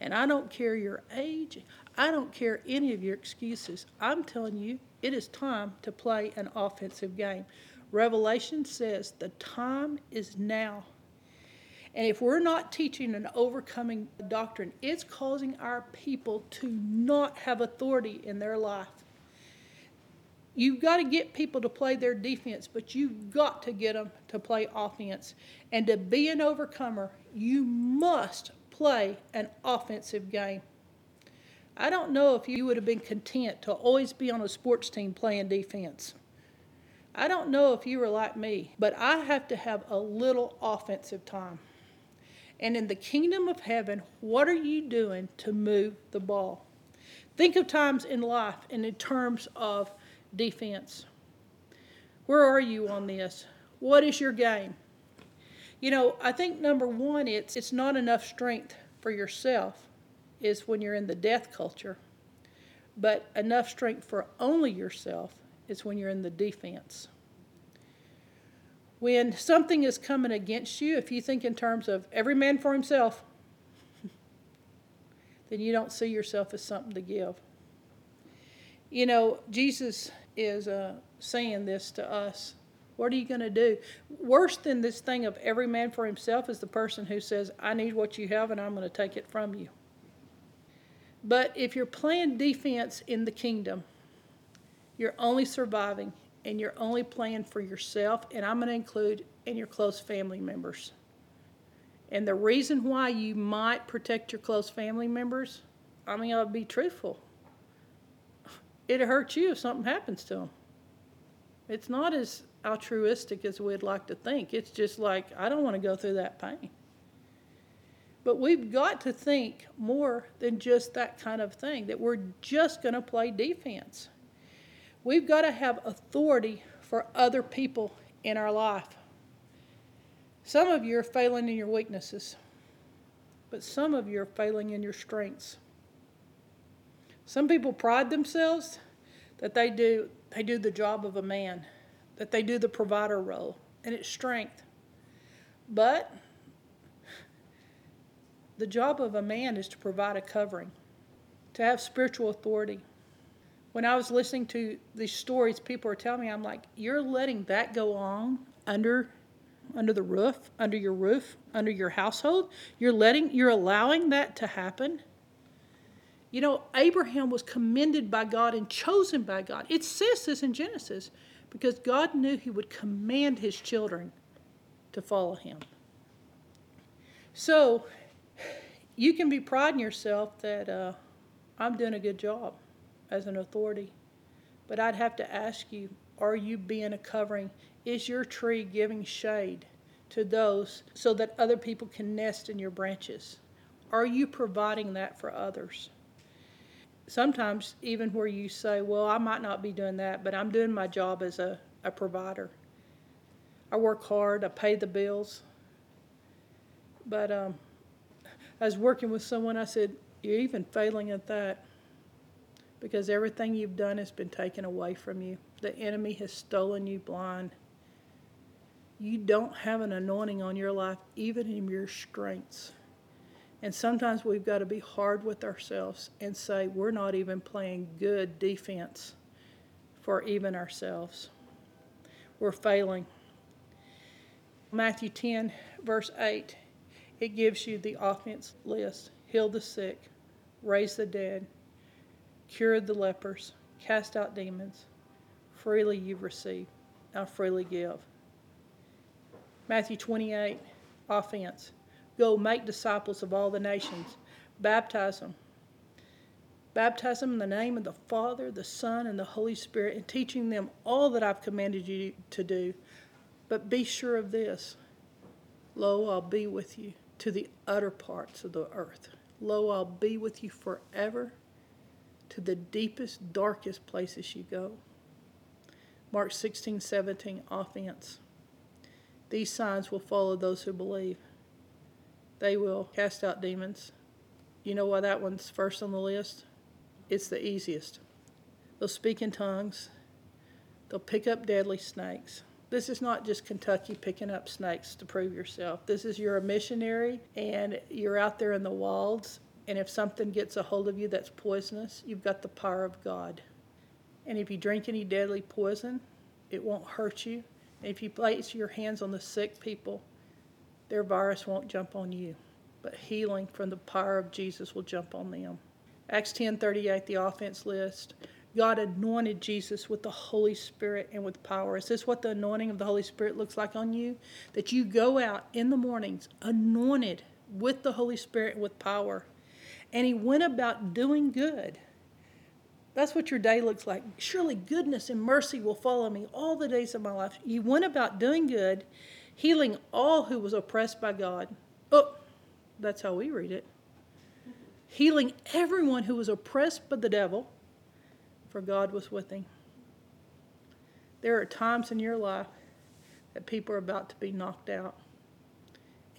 And I don't care your age. I don't care any of your excuses. I'm telling you, it is time to play an offensive game. Revelation says the time is now and if we're not teaching an overcoming doctrine, it's causing our people to not have authority in their life. You've got to get people to play their defense, but you've got to get them to play offense. And to be an overcomer, you must play an offensive game. I don't know if you would have been content to always be on a sports team playing defense. I don't know if you were like me, but I have to have a little offensive time. And in the kingdom of heaven, what are you doing to move the ball? Think of times in life and in terms of defense. Where are you on this? What is your game? You know, I think number one, it's it's not enough strength for yourself, is when you're in the death culture. But enough strength for only yourself is when you're in the defense. When something is coming against you, if you think in terms of every man for himself, *laughs* then you don't see yourself as something to give. You know, Jesus is uh, saying this to us. What are you going to do? Worse than this thing of every man for himself is the person who says, I need what you have and I'm going to take it from you. But if you're playing defense in the kingdom, you're only surviving and you're only playing for yourself, and I'm going to include in your close family members. And the reason why you might protect your close family members, I mean, I'll be truthful. It'll hurt you if something happens to them. It's not as altruistic as we'd like to think. It's just like, I don't want to go through that pain. But we've got to think more than just that kind of thing, that we're just going to play defense. We've got to have authority for other people in our life. Some of you are failing in your weaknesses, but some of you are failing in your strengths. Some people pride themselves that they do they do the job of a man, that they do the provider role, and it's strength. But the job of a man is to provide a covering, to have spiritual authority. When I was listening to these stories people are telling me, I'm like, you're letting that go on under under the roof, under your roof, under your household. You're letting you're allowing that to happen. You know, Abraham was commended by God and chosen by God. It says this in Genesis because God knew he would command his children to follow him. So, you can be priding yourself that uh, I'm doing a good job as an authority. But I'd have to ask you are you being a covering? Is your tree giving shade to those so that other people can nest in your branches? Are you providing that for others? Sometimes, even where you say, Well, I might not be doing that, but I'm doing my job as a, a provider. I work hard, I pay the bills. But um, I was working with someone, I said, You're even failing at that because everything you've done has been taken away from you. The enemy has stolen you blind. You don't have an anointing on your life, even in your strengths. And sometimes we've got to be hard with ourselves and say, we're not even playing good defense for even ourselves. We're failing. Matthew 10, verse 8 it gives you the offense list heal the sick, raise the dead, cure the lepers, cast out demons. Freely you've received, now freely give. Matthew 28, offense. Go make disciples of all the nations, baptize them. Baptize them in the name of the Father, the Son, and the Holy Spirit, and teaching them all that I've commanded you to do. But be sure of this Lo, I'll be with you to the utter parts of the earth. Lo, I'll be with you forever to the deepest, darkest places you go. Mark 16, 17, offense. These signs will follow those who believe. They will cast out demons. You know why that one's first on the list? It's the easiest. They'll speak in tongues. They'll pick up deadly snakes. This is not just Kentucky picking up snakes to prove yourself. This is you're a missionary and you're out there in the wilds, and if something gets a hold of you that's poisonous, you've got the power of God. And if you drink any deadly poison, it won't hurt you. And if you place your hands on the sick people, their virus won't jump on you, but healing from the power of Jesus will jump on them. Acts 10:38, the offense list. God anointed Jesus with the Holy Spirit and with power. Is this what the anointing of the Holy Spirit looks like on you? That you go out in the mornings anointed with the Holy Spirit and with power. And he went about doing good. That's what your day looks like. Surely goodness and mercy will follow me all the days of my life. You went about doing good, healing all who was oppressed by God. Oh, that's how we read it. Healing everyone who was oppressed by the devil for God was with him. There are times in your life that people are about to be knocked out,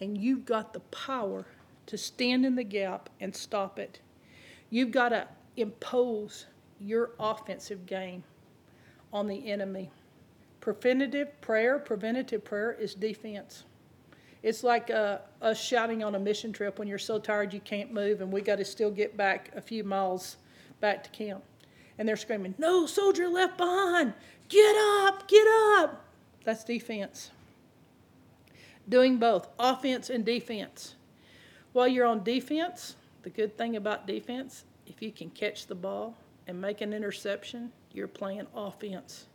and you've got the power to stand in the gap and stop it. You've got to impose your offensive game on the enemy. Preventative prayer, preventative prayer is defense. It's like uh, us shouting on a mission trip when you're so tired you can't move, and we got to still get back a few miles back to camp. And they're screaming, No soldier left behind! Get up! Get up! That's defense. Doing both, offense and defense. While you're on defense, the good thing about defense, if you can catch the ball and make an interception, you're playing offense.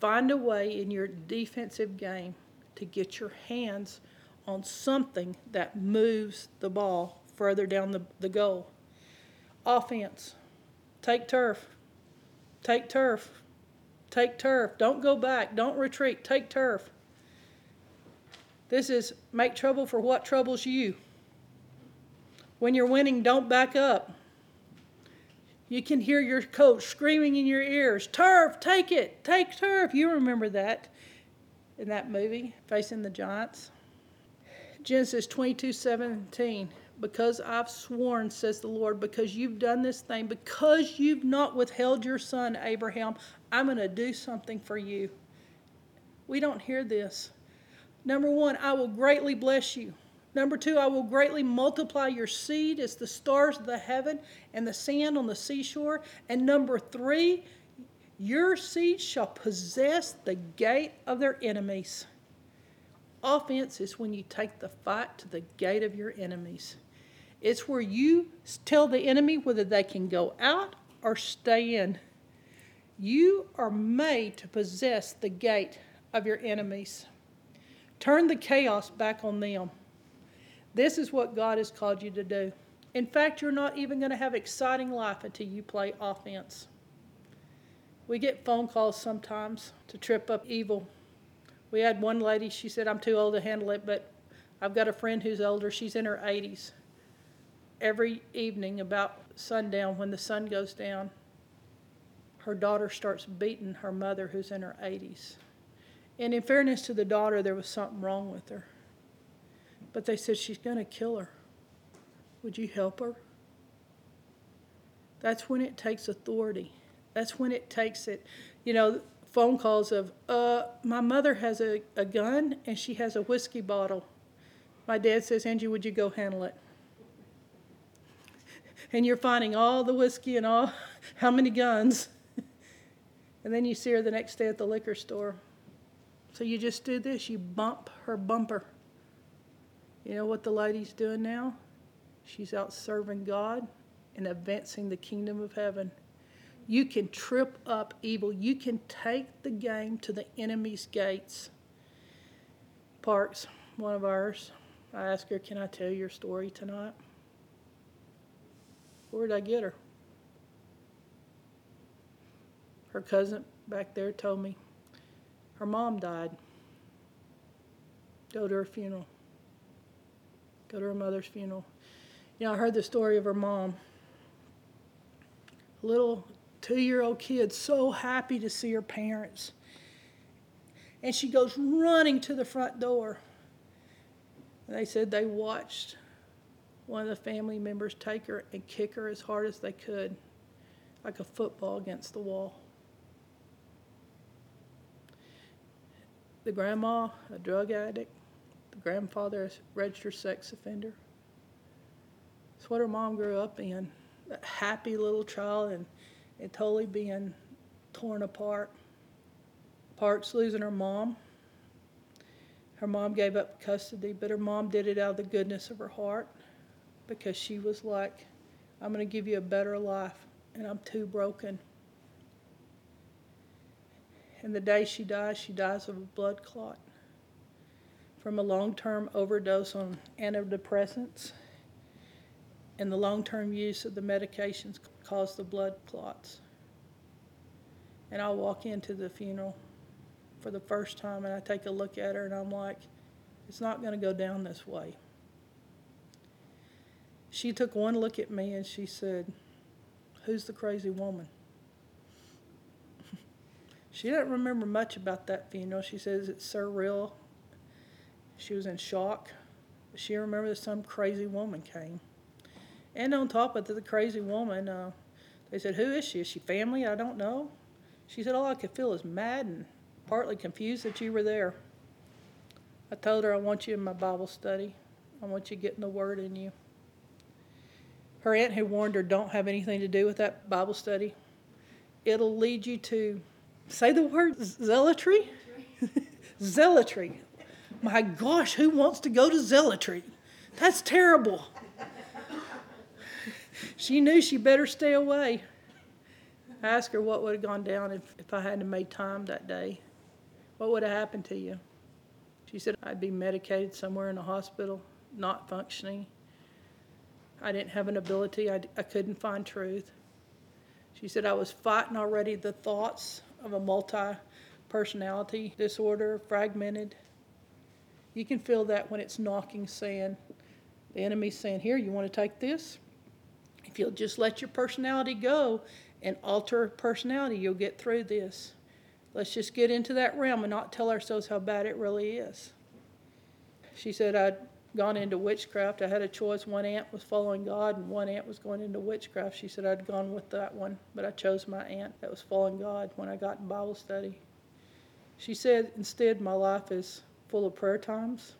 Find a way in your defensive game to get your hands on something that moves the ball further down the, the goal. Offense, take turf, take turf, take turf. Don't go back, don't retreat, take turf. This is make trouble for what troubles you. When you're winning, don't back up. You can hear your coach screaming in your ears, Turf, take it, take turf. You remember that in that movie, Facing the Giants. Genesis 22 17. Because I've sworn, says the Lord, because you've done this thing, because you've not withheld your son, Abraham, I'm going to do something for you. We don't hear this. Number one, I will greatly bless you. Number two, I will greatly multiply your seed as the stars of the heaven and the sand on the seashore. And number three, your seed shall possess the gate of their enemies. Offense is when you take the fight to the gate of your enemies. It's where you tell the enemy whether they can go out or stay in. You are made to possess the gate of your enemies. Turn the chaos back on them. This is what God has called you to do. In fact, you're not even going to have exciting life until you play offense. We get phone calls sometimes to trip up evil. We had one lady, she said, I'm too old to handle it, but I've got a friend who's older. She's in her 80s. Every evening, about sundown, when the sun goes down, her daughter starts beating her mother, who's in her 80s. And in fairness to the daughter, there was something wrong with her. But they said, She's going to kill her. Would you help her? That's when it takes authority. That's when it takes it. You know, phone calls of, uh, my mother has a, a gun and she has a whiskey bottle. My dad says, Angie, would you go handle it? *laughs* And you're finding all the whiskey and all, *laughs* how many guns? *laughs* and then you see her the next day at the liquor store. So you just do this, you bump her bumper. You know what the lady's doing now? She's out serving God and advancing the kingdom of heaven. You can trip up evil. You can take the game to the enemy's gates. Parks, one of ours, I asked her, Can I tell your story tonight? Where did I get her? Her cousin back there told me her mom died. Go to her funeral go to her mother's funeral. You know, I heard the story of her mom. Little two year old kid, so happy to see her parents. And she goes running to the front door. And they said they watched one of the family members take her and kick her as hard as they could, like a football against the wall. The grandma, a drug addict, grandfather a registered sex offender. It's what her mom grew up in. A happy little child and, and totally being torn apart. Parks losing her mom. Her mom gave up custody, but her mom did it out of the goodness of her heart because she was like, I'm going to give you a better life, and I'm too broken. And the day she dies, she dies of a blood clot from a long term overdose on antidepressants, and the long term use of the medications caused the blood clots. And I walk into the funeral for the first time and I take a look at her and I'm like, it's not going to go down this way. She took one look at me and she said, Who's the crazy woman? *laughs* she doesn't remember much about that funeral. She says it's surreal she was in shock. She remembered that some crazy woman came. And on top of the crazy woman, uh, they said, Who is she? Is she family? I don't know. She said, All I could feel is mad and partly confused that you were there. I told her, I want you in my Bible study. I want you getting the word in you. Her aunt had warned her, don't have anything to do with that Bible study. It'll lead you to, say the word, zealotry? zealotry. *laughs* My gosh, who wants to go to zealotry? That's terrible. she knew she better stay away. I asked her what would have gone down if, if I hadn't made time that day. What would have happened to you? She said I'd be medicated somewhere in a hospital, not functioning. I didn't have an ability, I, I couldn't find truth. She said I was fighting already the thoughts of a multi personality disorder, fragmented. You can feel that when it's knocking, saying, the enemy's saying, Here, you want to take this? If you'll just let your personality go and alter personality, you'll get through this. Let's just get into that realm and not tell ourselves how bad it really is. She said, I'd gone into witchcraft. I had a choice. One aunt was following God, and one aunt was going into witchcraft. She said I'd gone with that one, but I chose my aunt that was following God when I got in Bible study. She said, instead, my life is full of prayer times,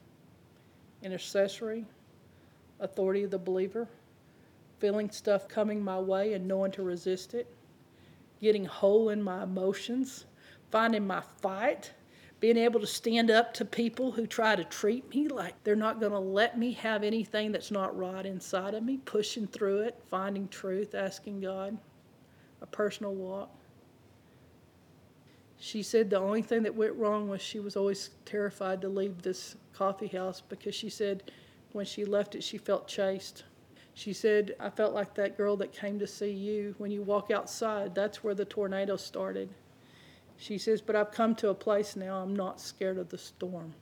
intercessory, authority of the believer, feeling stuff coming my way and knowing to resist it, getting whole in my emotions, finding my fight, being able to stand up to people who try to treat me like they're not going to let me have anything that's not right inside of me, pushing through it, finding truth, asking God, a personal walk. She said the only thing that went wrong was she was always terrified to leave this coffee house because she said when she left it, she felt chased. She said, I felt like that girl that came to see you. When you walk outside, that's where the tornado started. She says, But I've come to a place now, I'm not scared of the storm.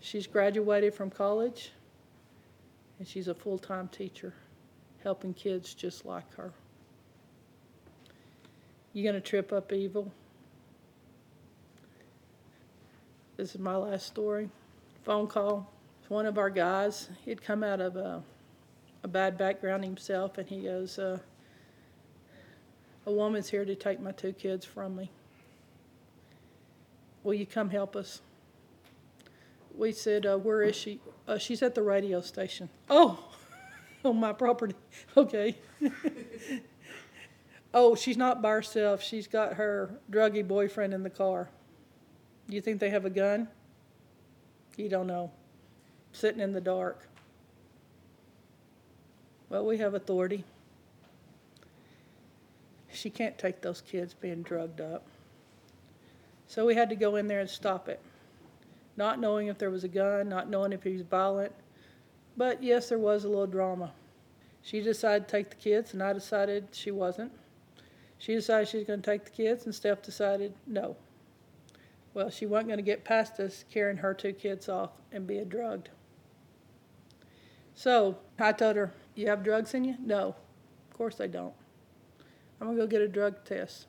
She's graduated from college, and she's a full time teacher, helping kids just like her. You going to trip up evil? This is my last story. Phone call. One of our guys. He'd come out of a, a bad background himself, and he goes, uh, A woman's here to take my two kids from me. Will you come help us? We said, uh, Where is she? Uh, she's at the radio station. Oh, *laughs* on my property. Okay. *laughs* Oh, she's not by herself. She's got her druggy boyfriend in the car. Do you think they have a gun? You don't know. Sitting in the dark. Well, we have authority. She can't take those kids being drugged up. So we had to go in there and stop it. Not knowing if there was a gun, not knowing if he was violent. But yes, there was a little drama. She decided to take the kids, and I decided she wasn't. She decided she was going to take the kids, and Steph decided no. Well, she wasn't going to get past us carrying her two kids off and being drugged. So I told her, You have drugs in you? No. Of course I don't. I'm going to go get a drug test.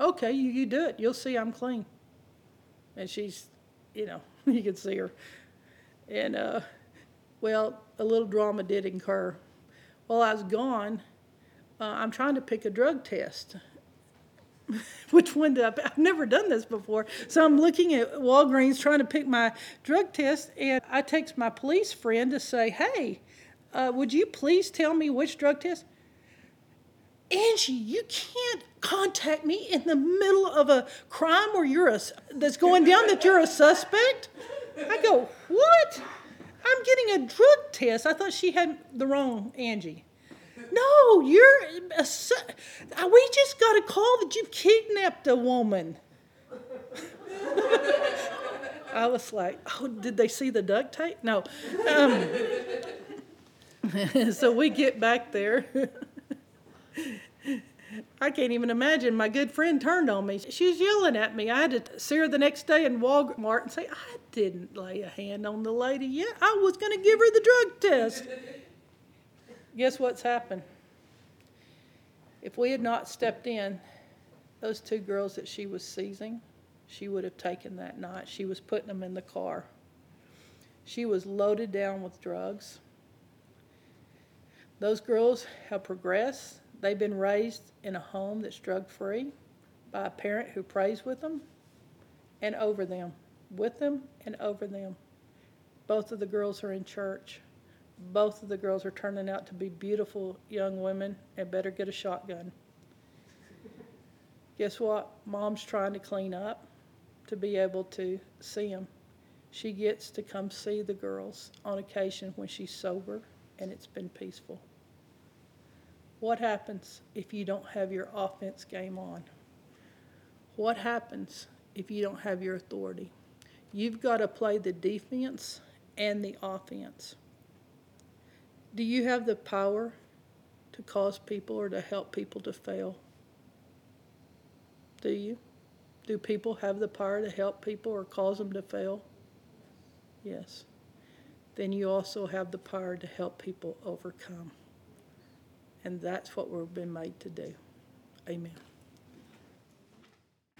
Okay, you, you do it. You'll see I'm clean. And she's, you know, *laughs* you can see her. And, uh, well, a little drama did incur. While I was gone, uh, I'm trying to pick a drug test. *laughs* Which one did I? I've never done this before. So I'm looking at Walgreens trying to pick my drug test, and I text my police friend to say, "Hey, uh, would you please tell me which drug test?" Angie, you can't contact me in the middle of a crime where you're a that's going down that you're a suspect. I go, what? I'm getting a drug test. I thought she had the wrong Angie. No, you're. A, uh, we just got a call that you've kidnapped a woman. *laughs* I was like, oh, did they see the duct tape? No. Um, *laughs* so we get back there. I can't even imagine. My good friend turned on me. She was yelling at me. I had to see her the next day in Walmart and say, I didn't lay a hand on the lady yet. I was going to give her the drug test guess what's happened? If we had not stepped in, those two girls that she was seizing, she would have taken that night. She was putting them in the car. She was loaded down with drugs. Those girls have progressed. They've been raised in a home that's drug free by a parent who prays with them and over them, with them and over them. Both of the girls are in church. Both of the girls are turning out to be beautiful young women and better get a shotgun. Guess what? Mom's trying to clean up to be able to see them. She gets to come see the girls on occasion when she's sober and it's been peaceful. What happens if you don't have your offense game on? What happens if you don't have your authority? You've got to play the defense and the offense. Do you have the power to cause people or to help people to fail? Do you? Do people have the power to help people or cause them to fail? Yes. Then you also have the power to help people overcome. And that's what we've been made to do. Amen.